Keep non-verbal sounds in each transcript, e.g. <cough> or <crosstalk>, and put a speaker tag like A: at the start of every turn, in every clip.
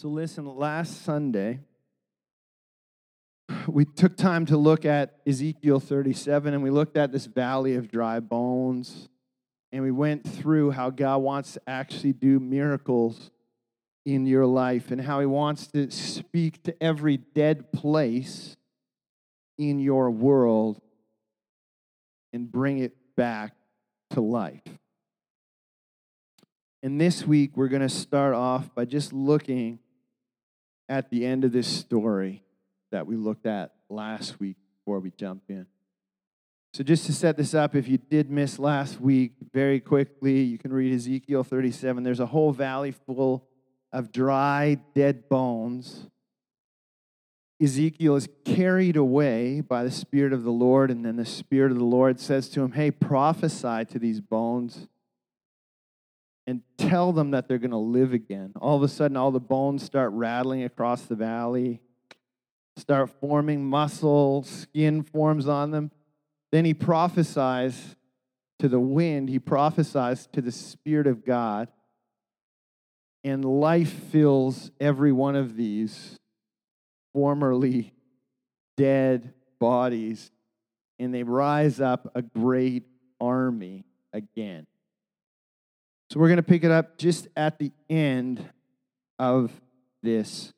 A: So, listen, last Sunday, we took time to look at Ezekiel 37 and we looked at this valley of dry bones. And we went through how God wants to actually do miracles in your life and how He wants to speak to every dead place in your world and bring it back to life. And this week, we're going to start off by just looking at the end of this story that we looked at last week before we jump in. So, just to set this up, if you did miss last week, very quickly, you can read Ezekiel 37. There's a whole valley full of dry, dead bones. Ezekiel is carried away by the Spirit of the Lord, and then the Spirit of the Lord says to him, Hey, prophesy to these bones and tell them that they're going to live again. All of a sudden, all the bones start rattling across the valley, start forming muscle, skin forms on them. Then he prophesies to the wind, he prophesies to the Spirit of God, and life fills every one of these formerly dead bodies, and they rise up a great army again. So we're going to pick it up just at the end of this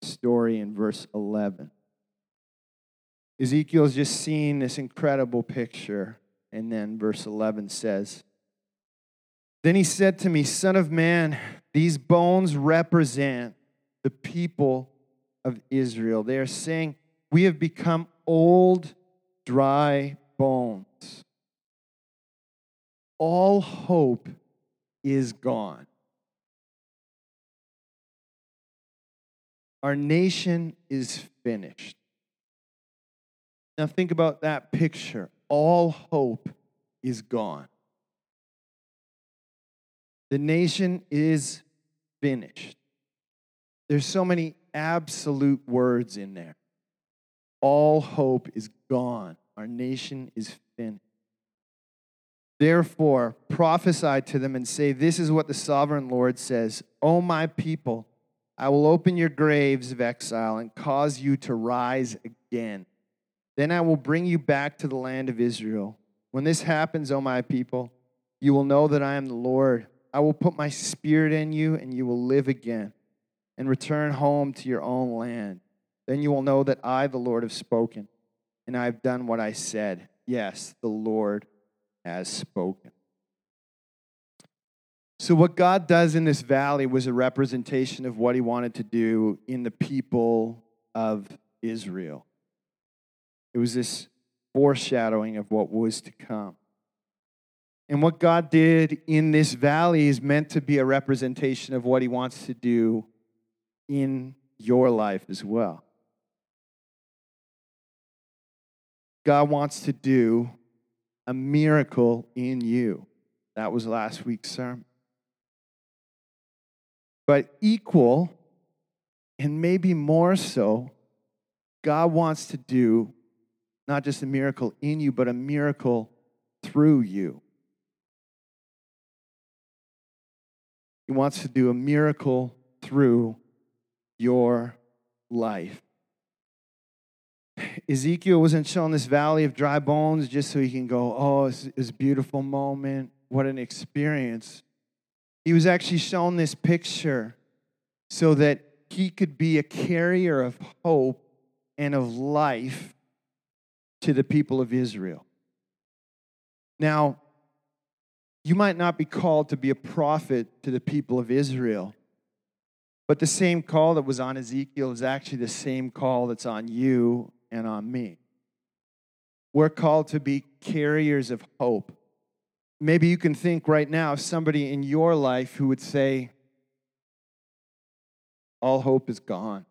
A: story in verse 11. Ezekiel's just seeing this incredible picture. And then verse 11 says, Then he said to me, Son of man, these bones represent the people of Israel. They are saying, We have become old, dry bones. All hope is gone. Our nation is finished. Now, think about that picture. All hope is gone. The nation is finished. There's so many absolute words in there. All hope is gone. Our nation is finished. Therefore, prophesy to them and say, This is what the sovereign Lord says O my people, I will open your graves of exile and cause you to rise again. Then I will bring you back to the land of Israel. When this happens, O my people, you will know that I am the Lord. I will put my spirit in you, and you will live again and return home to your own land. Then you will know that I, the Lord, have spoken, and I have done what I said. Yes, the Lord has spoken. So, what God does in this valley was a representation of what he wanted to do in the people of Israel. It was this foreshadowing of what was to come. And what God did in this valley is meant to be a representation of what he wants to do in your life as well. God wants to do a miracle in you. That was last week's sermon. But equal, and maybe more so, God wants to do not just a miracle in you, but a miracle through you. He wants to do a miracle through your life. Ezekiel wasn't shown this valley of dry bones just so he can go, oh, it's, it's a beautiful moment. What an experience. He was actually shown this picture so that he could be a carrier of hope and of life to the people of Israel. Now, you might not be called to be a prophet to the people of Israel, but the same call that was on Ezekiel is actually the same call that's on you and on me. We're called to be carriers of hope. Maybe you can think right now of somebody in your life who would say, All hope is gone.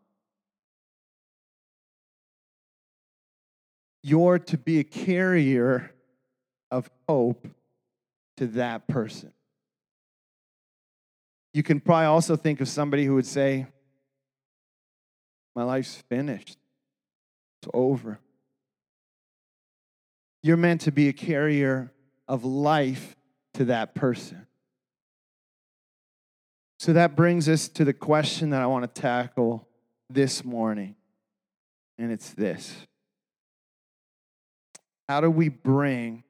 A: You're to be a carrier of hope to that person. You can probably also think of somebody who would say, My life's finished. It's over. You're meant to be a carrier of life to that person. So that brings us to the question that I want to tackle this morning. And it's this How do we bring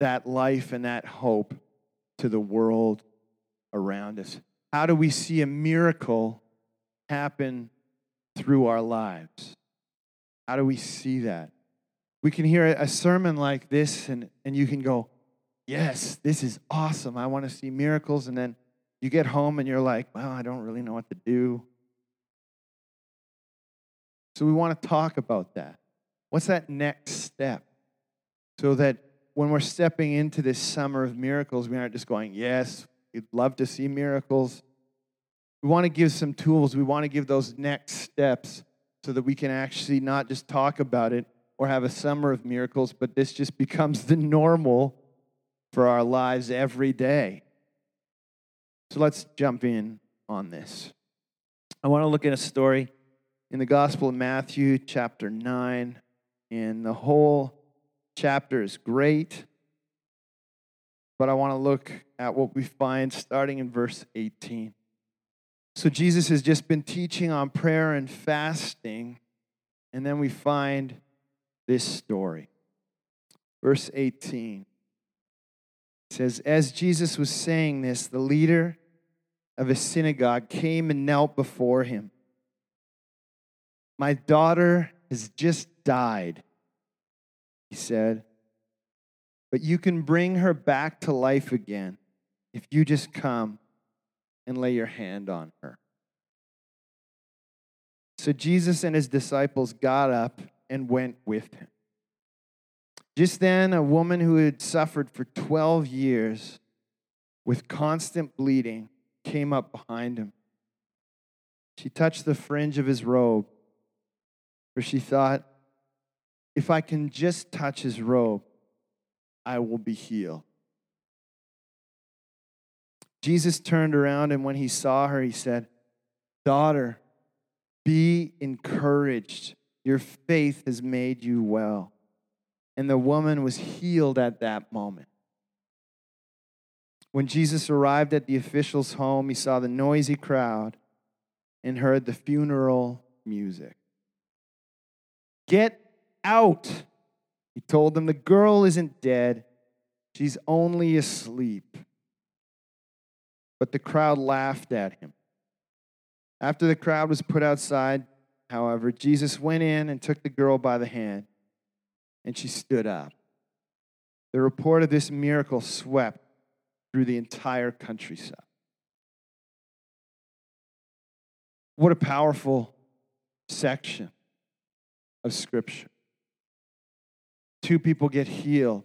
A: that life and that hope to the world around us? How do we see a miracle happen through our lives? How do we see that? We can hear a sermon like this, and, and you can go, Yes, this is awesome. I want to see miracles. And then you get home and you're like, Well, I don't really know what to do. So we want to talk about that. What's that next step? So that when we're stepping into this summer of miracles, we aren't just going, Yes, we'd love to see miracles. We want to give some tools. We want to give those next steps so that we can actually not just talk about it or have a summer of miracles, but this just <laughs> becomes the normal for our lives every day. So let's jump in on this. I want to look at a story in the Gospel of Matthew, chapter 9, and the whole chapter is great. But I want to look at what we find starting in verse 18. So, Jesus has just been teaching on prayer and fasting, and then we find this story. Verse 18 says, As Jesus was saying this, the leader of a synagogue came and knelt before him. My daughter has just died, he said, but you can bring her back to life again if you just come and lay your hand on her. So Jesus and his disciples got up and went with him. Just then, a woman who had suffered for 12 years with constant bleeding came up behind him. She touched the fringe of his robe, for she thought, if I can just touch his robe, I will be healed. Jesus turned around, and when he saw her, he said, Daughter, be encouraged. Your faith has made you well. And the woman was healed at that moment. When Jesus arrived at the official's home, he saw the noisy crowd and heard the funeral music. Get out, he told them. The girl isn't dead, she's only asleep. But the crowd laughed at him. After the crowd was put outside, however, Jesus went in and took the girl by the hand, and she stood up. The report of this miracle swept through the entire countryside. What a powerful section of Scripture. Two people get healed.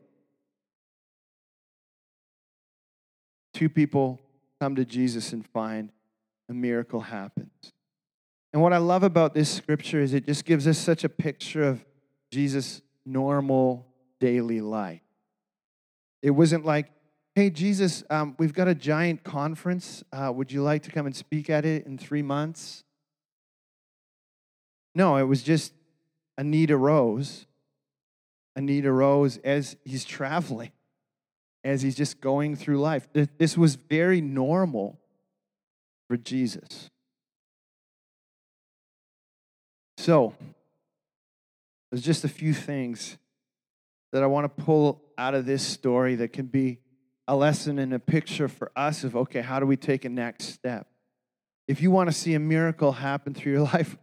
A: Two people come to Jesus and find a miracle happens. And what I love about this scripture is it just gives us such a picture of Jesus' normal daily life. It wasn't like, Hey, Jesus, um, we've got a giant conference. Uh, would you like to come and speak at it in three months? No, it was just a need arose. A need arose as he's traveling, as he's just going through life. This was very normal for Jesus. So, there's just a few things that I want to pull out of this story that can be a lesson and a picture for us of okay, how do we take a next step? If you want to see a miracle happen through your <laughs> life,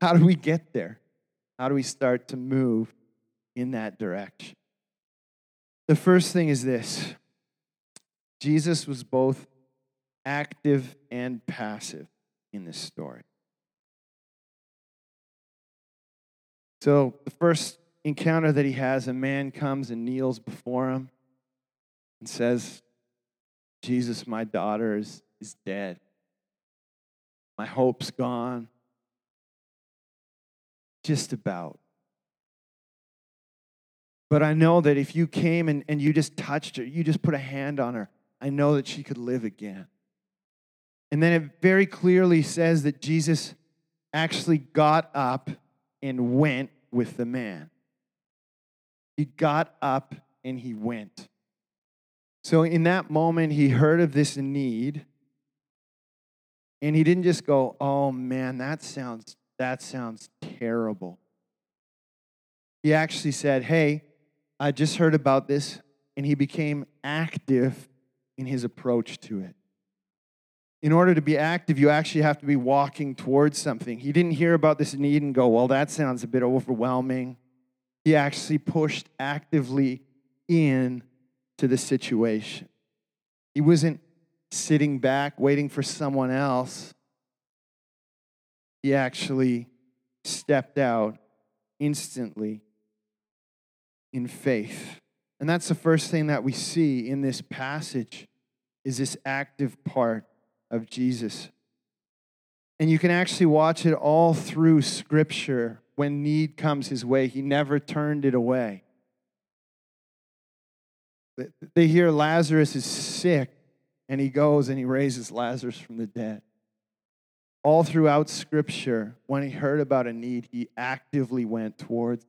A: how do we get there? How do we start to move in that direction? The first thing is this Jesus was both active and passive in this story. So, the first encounter that he has, a man comes and kneels before him and says, Jesus, my daughter is, is dead. My hope's gone. Just about. But I know that if you came and, and you just touched her, you just put a hand on her, I know that she could live again. And then it very clearly says that Jesus actually got up and went with the man. He got up and he went. So, in that moment, he heard of this need And he didn't just go, "Oh man, that sounds that sounds terrible." He actually said, "Hey, I just heard about this." And he became active in his approach to it. In order to be active, you actually have to be walking towards something. He didn't hear about this need and go, Well, that sounds a bit overwhelming. He actually pushed actively in to the situation. He wasn't sitting back waiting for someone else. He actually stepped out instantly in faith. And that's the first thing that we see in this passage is this active part of Jesus. And you can actually watch it all through scripture. When need comes his way, he never turned it away. They hear Lazarus is sick, and he goes and he raises Lazarus from the dead. All throughout scripture, when he heard about a need, he actively went towards.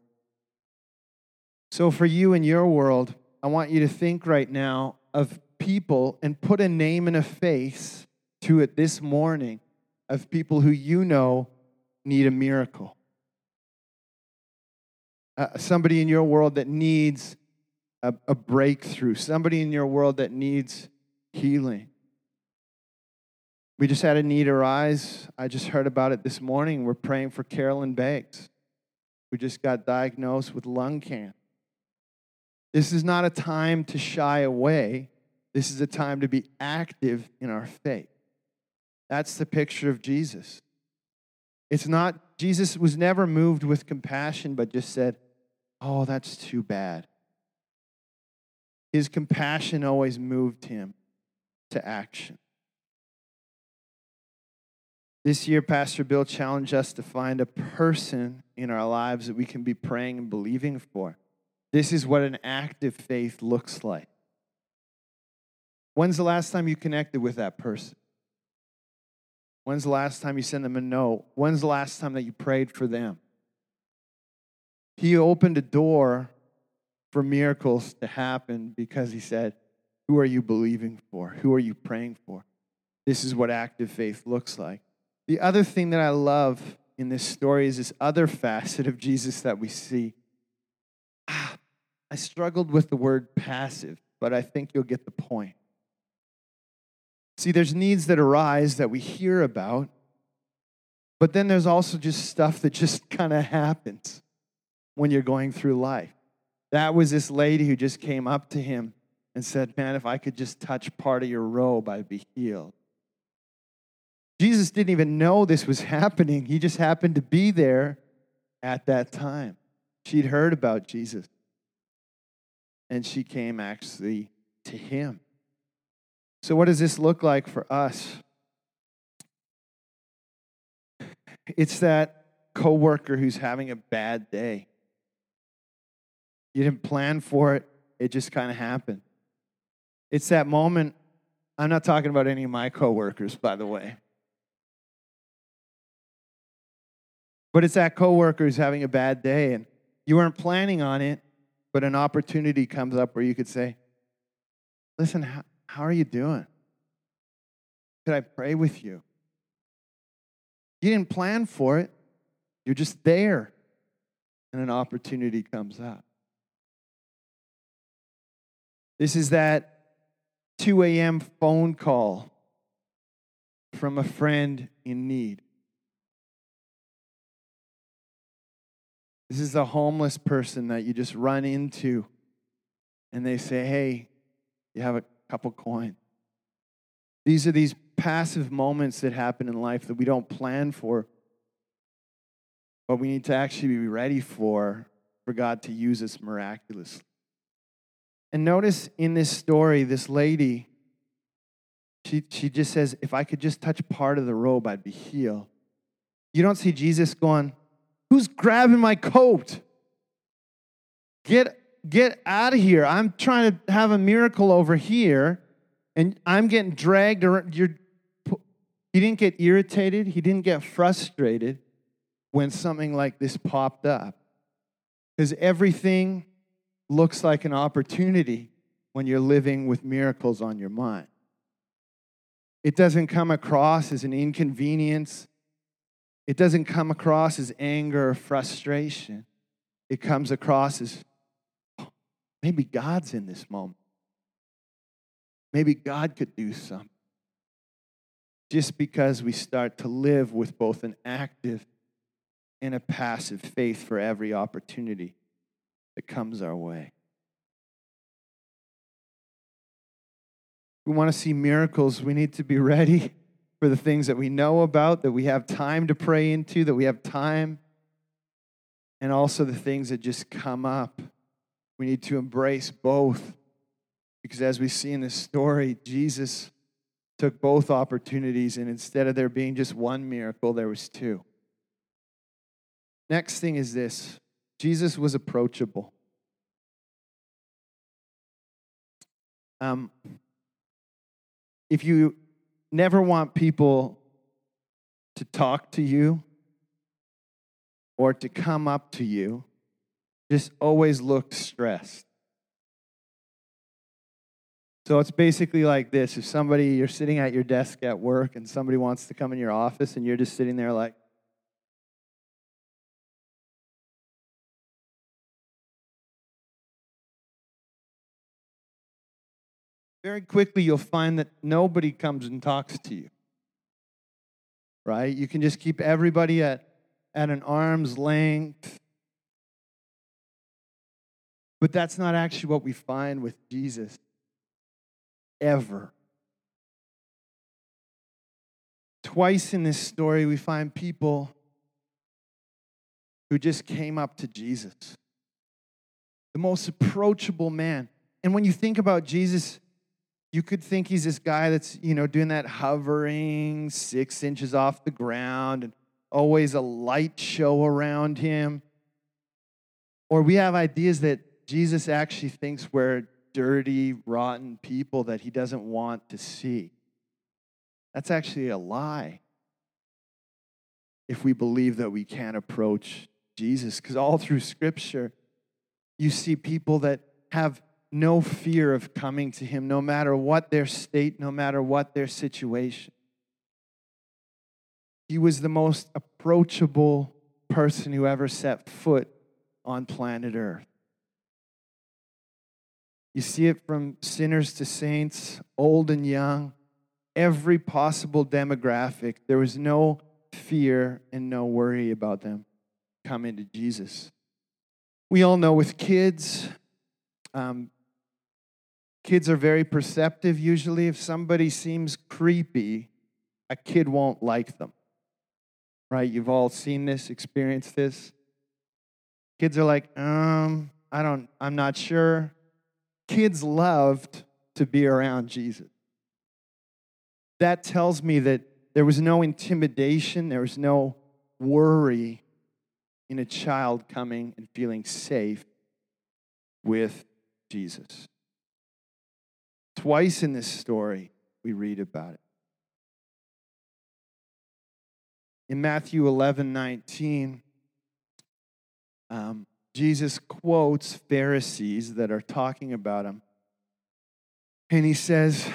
A: So, for you in your world, I want you to think right now of people and put a name and a face to it this morning of people who you know need a miracle. Uh, somebody in your world that needs a, a breakthrough, somebody in your world that needs healing. We just had a need arise. I just heard about it this morning. We're praying for Carolyn Banks, who just got diagnosed with lung cancer. This is not a time to shy away. This is a time to be active in our faith. That's the picture of Jesus. It's not, Jesus was never moved with compassion, but just said, Oh, that's too bad. His compassion always moved him to action. This year, Pastor Bill challenged us to find a person in our lives that we can be praying and believing for. This is what an active faith looks like. When's the last time you connected with that person? When's the last time you sent them a note? When's the last time that you prayed for them? He opened a door for miracles to happen because he said, Who are you believing for? Who are you praying for? This is what active faith looks like. The other thing that I love in this story is this other facet of Jesus that we see. I struggled with the word passive, but I think you'll get the point. See, there's needs that arise that we hear about, but then there's also just stuff that just <laughs> kind of happens when you're going through life. That was this lady who just came up to him and said, Man, if I could just touch part of your robe, I'd be healed. Jesus didn't even know this was <laughs> happening. He just happened to be there at that time. She'd heard about Jesus. And she came actually to him. So, what does this look like for us? It's that coworker who's having a bad day. You didn't plan for it, it just kind of happened. It's that moment. I'm not talking about any of my coworkers, by the way. But it's that coworker who's having a bad day and you weren't planning on it, but an opportunity comes up where you could say, Listen, how, how are you doing? Could I pray with you? You didn't plan for it, you're just there, and an opportunity comes up. This is that 2 a.m. phone call from a friend in need. This is a homeless person that you just run into and they say, Hey, you have a couple coins. These are these passive moments that happen in life that we don't plan for, but we need to actually be ready for, for God to use us miraculously. And notice in this story, this lady, she, she just says, If I could just touch part of the robe, I'd be healed. You don't see Jesus going, Who's grabbing my coat? Get, get out of here. I'm trying to have a miracle over here, and I'm getting dragged around. You're, he didn't get irritated, he didn't get frustrated when something like this popped up. Because everything looks like an opportunity when you're living with miracles on your mind. It doesn't come across as an inconvenience. It doesn't come across as anger or frustration. It comes across as oh, maybe God's in this moment. Maybe God could do something. Just because we start to live with both an active and a passive faith for every opportunity that comes our way. we want to see miracles, we need to be ready <laughs> for the things that we know about, that we have time to pray into, that we have time, and also the things that just come up. We need to embrace both. Because as we see in this story, Jesus took both opportunities, and instead of there being just one miracle, there was two. Next thing is this Jesus was approachable. Um, if you never want people to talk to you or to come up to you, just always look stressed. So it's basically like this if somebody, you're sitting at your desk at work and somebody wants to come in your office and you're just sitting there like, very quickly you'll find that nobody comes and talks to you. Right? You can just keep everybody at, at an arm's length. But that's not actually what we find with Jesus ever. Twice in this story, we find people who just came up to Jesus, the most approachable man. And when you think about Jesus, you could think he's this guy that's, you know, doing that hovering six inches off the ground and always a light show around him. Or we have ideas that Jesus actually thinks we're dirty, rotten people that he doesn't want to see. That's actually a lie if we believe that we can't approach Jesus. Because all through Scripture, you see people that have no fear of coming to Him, no matter what their state, no matter what their situation. He was the most approachable person who ever set foot on planet Earth. You see it from sinners to saints, old and young, every possible demographic. There was no fear and no worry about them coming to Jesus. We all know with kids, um, Kids are very perceptive usually. If somebody seems creepy, a kid won't like them. Right? You've all seen this, experienced this. Kids are like, um, I don't, I'm not sure. Kids loved to be around Jesus. That tells me that there was no intimidation, there was no worry in a child coming and feeling safe with Jesus. Twice in this story, we read about it. In Matthew 11 19, um, Jesus quotes Pharisees that are talking about him. And he says,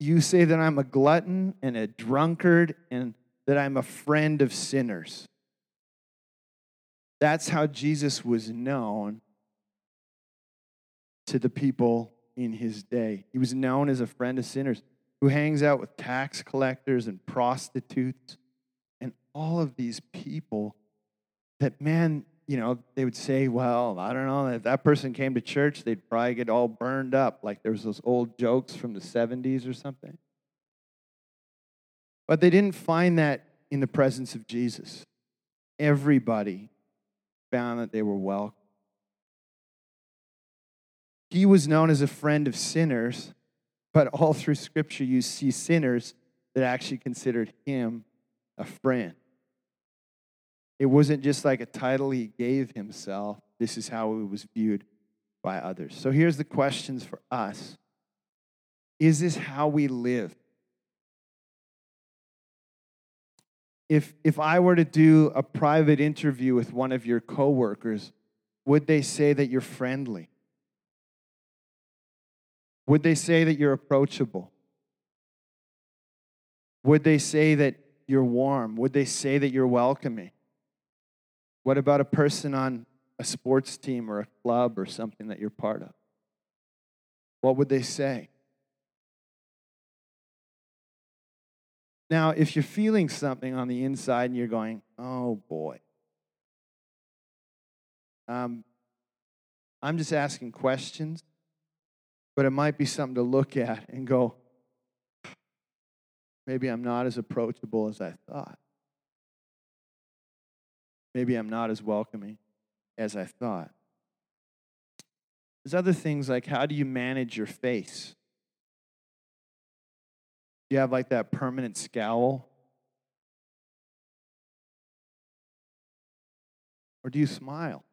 A: You say that I'm a glutton and a drunkard and that I'm a friend of sinners. That's how Jesus was known to the people in his day. He was known as a friend of sinners who hangs out with tax collectors and prostitutes and all of these people that, man, you know, they would say, well, I don't know, if that person came to church, they'd probably get all burned up. Like there was those old jokes from the 70s or something. But they didn't find that in the presence of Jesus. Everybody found that they were welcome. He was known as a friend of sinners, but all through Scripture, you see sinners that actually considered him a friend. It wasn't just like a title he gave himself, this is how he was viewed by others. So here's the questions for us Is this how we live? If, if I were to do a private interview with one of your coworkers, would they say that you're friendly? Would they say that you're approachable? Would they say that you're warm? Would they say that you're welcoming? What about a person on a sports team or a club or something that you're part of? What would they say? Now, if you're feeling something on the inside and you're going, oh boy, um, I'm just asking questions, but it might be something to look at and go, maybe I'm not as approachable as I thought. Maybe I'm not as welcoming as I thought. There's other things like how do you manage your face? Do you have like that permanent scowl? Or do you smile?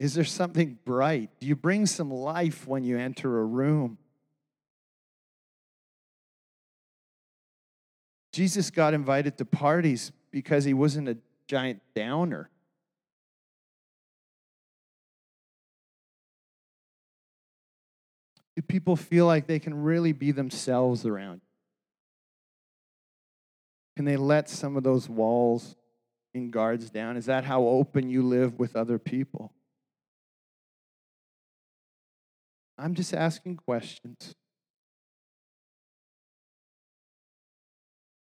A: Is there something bright? Do you bring some life when you enter a room? Jesus got invited to parties because he wasn't a giant downer. Do people feel like they can really be themselves around? Can they let some of those walls and guards down? Is that how open you live with other people? I'm just asking questions.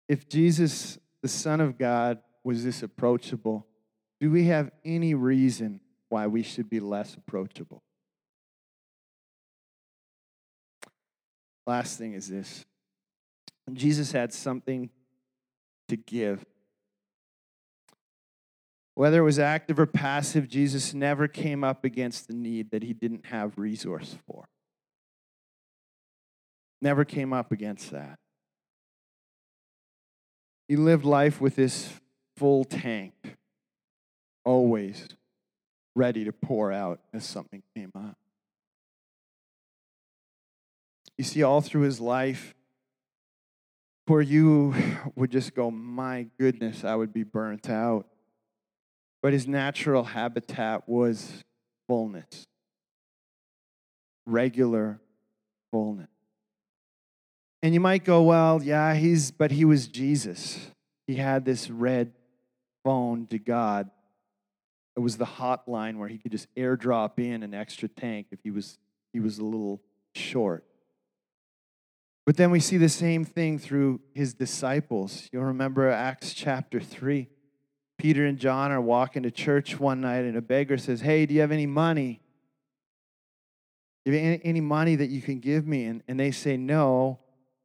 A: If Jesus, the Son of God, was this approachable, do we have any reason why we should be less approachable? Last thing is this Jesus had something to give. Whether it was active or passive, Jesus never came up against the need that he didn't have resource for. Never came up against that. He lived life with this full tank, always ready to pour out as something came up. You see, all through his life, where you would just go, My goodness, I would be burnt out. But his natural habitat was fullness, regular fullness. And you might go, well, yeah, he's, but he was Jesus. He had this red phone to God. It was the hotline where he could just airdrop in an extra tank if he was, he was a little short. But then we see the same thing through his disciples. You'll remember Acts chapter 3. Peter and John are walking to church one night, and a beggar says, Hey, do you have any money? Do you have any, money that you can give me? And, and they say, No.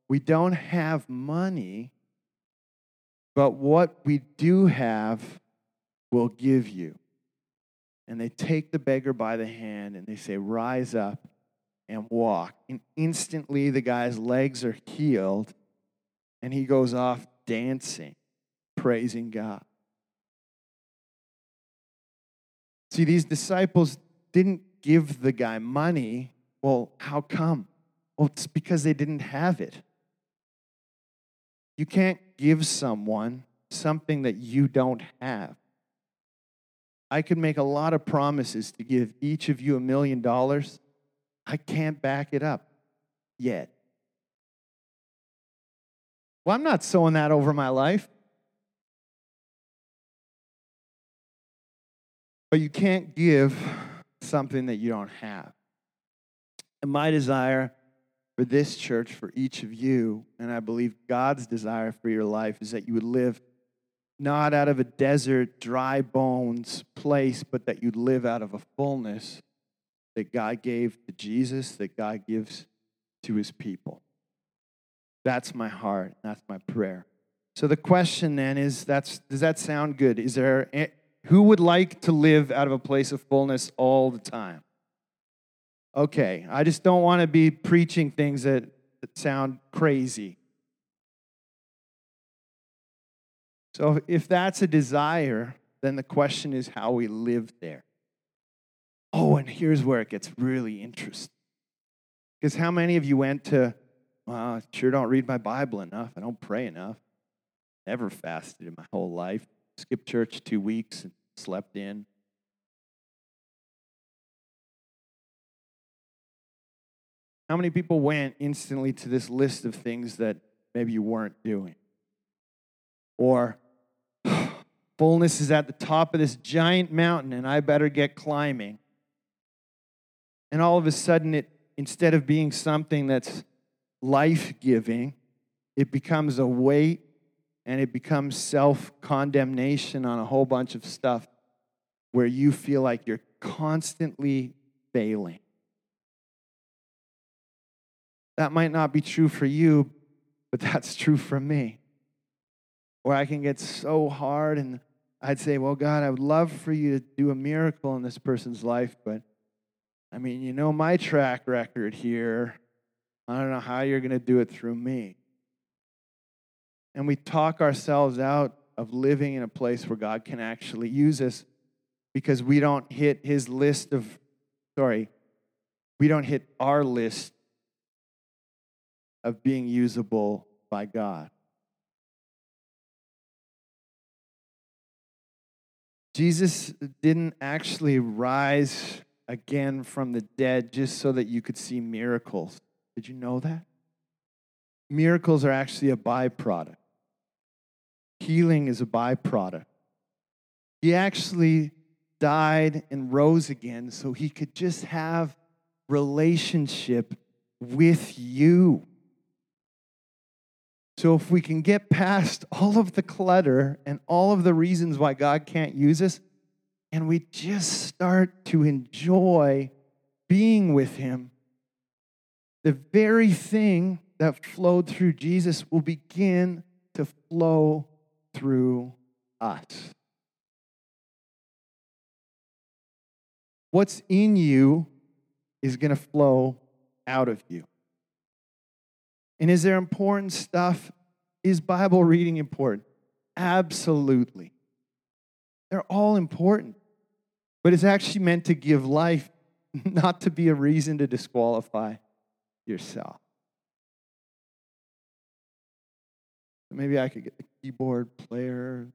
A: We don't have money, but what we do have, we'll give you. And they take the beggar by the hand and they say, Rise up and walk. And instantly the guy's legs are healed and he goes off dancing, praising God. See, these disciples didn't give the guy money. Well, how come? Well, it's because they didn't have it. You can't give someone something that you don't have. I could make a lot of promises to give each of you a million dollars. I can't back it up yet. Well, I'm not sowing that over my life. But you can't give something that you don't have. And my desire for this church, for each of you, and I believe God's desire for your life is that you would live not out of a desert, dry bones place, but that you'd live out of a fullness that God gave to Jesus, that God gives to his people. That's my heart. That's my prayer. So the question then is that's does that sound good? Is there who would like to live out of a place of fullness all the time? Okay, I just don't want to be preaching things that, that sound crazy. So, if that's a desire, then the question is how we live there. Oh, and here's where it gets really interesting. Because how many of you went to, well, I sure don't read my Bible enough. I don't pray enough. Never fasted in my whole life. Skipped church two weeks and slept in. How many people went instantly to this list of things that maybe you weren't doing? Or <sighs> fullness is at the top of this giant mountain and I better get climbing. And all of a sudden, it instead of being something that's life giving, it becomes a weight and it becomes self condemnation on a whole bunch of stuff where you feel like you're constantly failing. That might not be true for you, but that's true for me. Where I can get so hard and I'd say, Well, God, I would love for you to do a miracle in this person's life, but I mean, you know my track record here. I don't know how you're going to do it through me. And we talk ourselves out of living in a place where God can actually use us because we don't hit his list of, sorry, we don't hit our list of being usable by God. Jesus didn't actually rise again from the dead just so that you could see miracles. Did you know that? Miracles are actually a byproduct. Healing is a byproduct. He actually died and rose again so he could just have relationship with you. So, if we can get past all of the clutter and all of the reasons why God can't use us, and we just start to enjoy being with Him, the very thing that flowed through Jesus will begin to flow through us. What's in you is going to flow out of you. And is there important stuff? Is Bible reading important? Absolutely. They're all important. But it's actually meant to give life, <laughs> not to be a reason to disqualify yourself. Maybe I could get the keyboard player,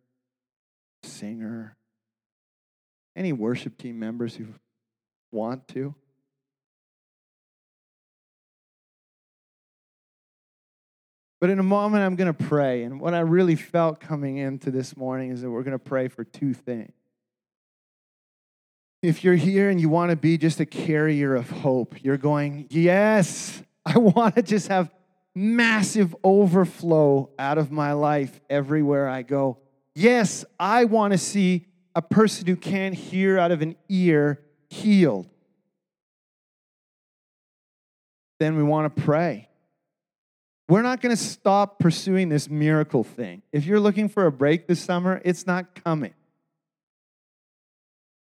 A: singer, any worship team members who want to. But in a moment, I'm going to pray. And what I really felt coming into this morning is that we're going to pray for two things. If you're here and you want to be just a carrier of hope, you're going, Yes, <laughs> I want to just have massive overflow out of my life everywhere I go. Yes, I want to see a person who can't hear out of an ear healed. Then we want to pray. We're not going to stop pursuing this miracle thing. If you're looking for a break this summer, it's not coming.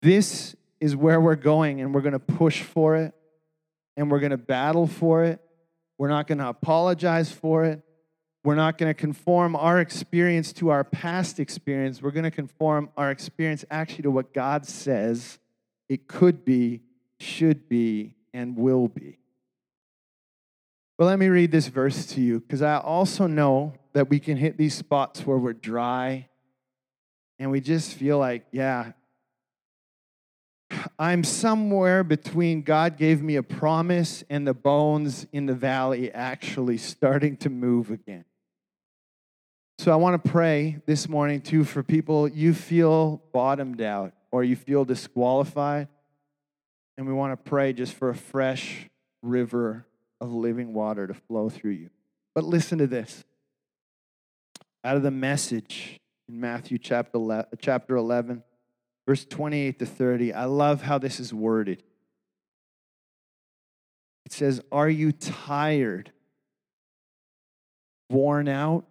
A: This is where we're going, and we're going to push for it, and we're going to battle for it. We're not going to apologize for it. We're not going to conform our experience to our past experience. We're going to conform our experience actually to what God says it could be, should be, and will be. Well, let me read this verse to you because I also know that we can hit these spots where we're dry and we just feel like, yeah, I'm somewhere between God gave me a promise and the bones in the valley actually starting to move again. So I want to pray this morning too for people you feel bottomed out or you feel disqualified. And we want to pray just for a fresh river of living water to flow through you. But listen to this. Out of the message in Matthew chapter 11, verse 28 to 30, I love how this is worded. It says, Are you tired, worn out,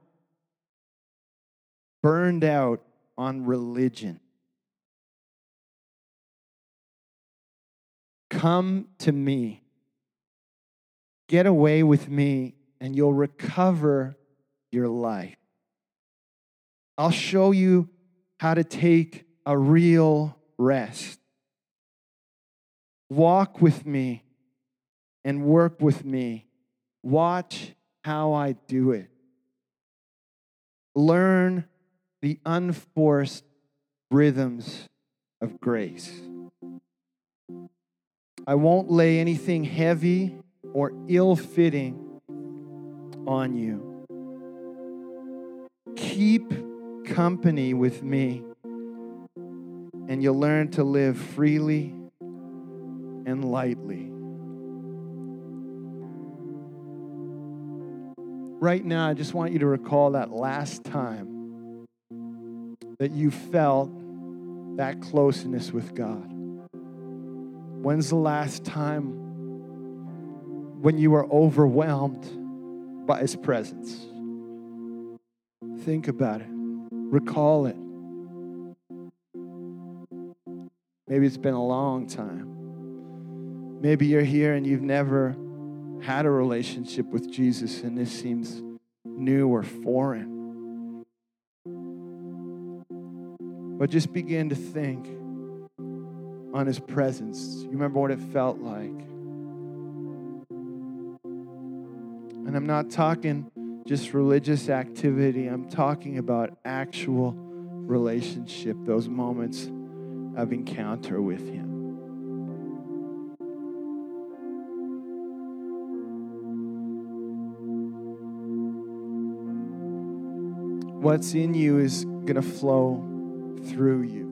A: burned out on religion? Come to me Get away with me, and you'll recover your life. I'll show you how to take a real rest. Walk with me and work with me. Watch how I do it. Learn the unforced rhythms of grace. I won't lay anything heavy or ill fitting on you. Keep company with me, and you'll learn to live freely and lightly. Right now, I just want you to recall that last time that you felt that closeness with God. When's the last time when you were overwhelmed by His presence? Think about it, recall it. Maybe it's been a long time. Maybe you're here and you've never had a relationship with Jesus and this seems new or foreign. But just begin to think on his presence. You remember what it felt like. And I'm not talking just religious activity, I'm talking about actual relationship, those moments of encounter with him. What's in you is going to flow through you.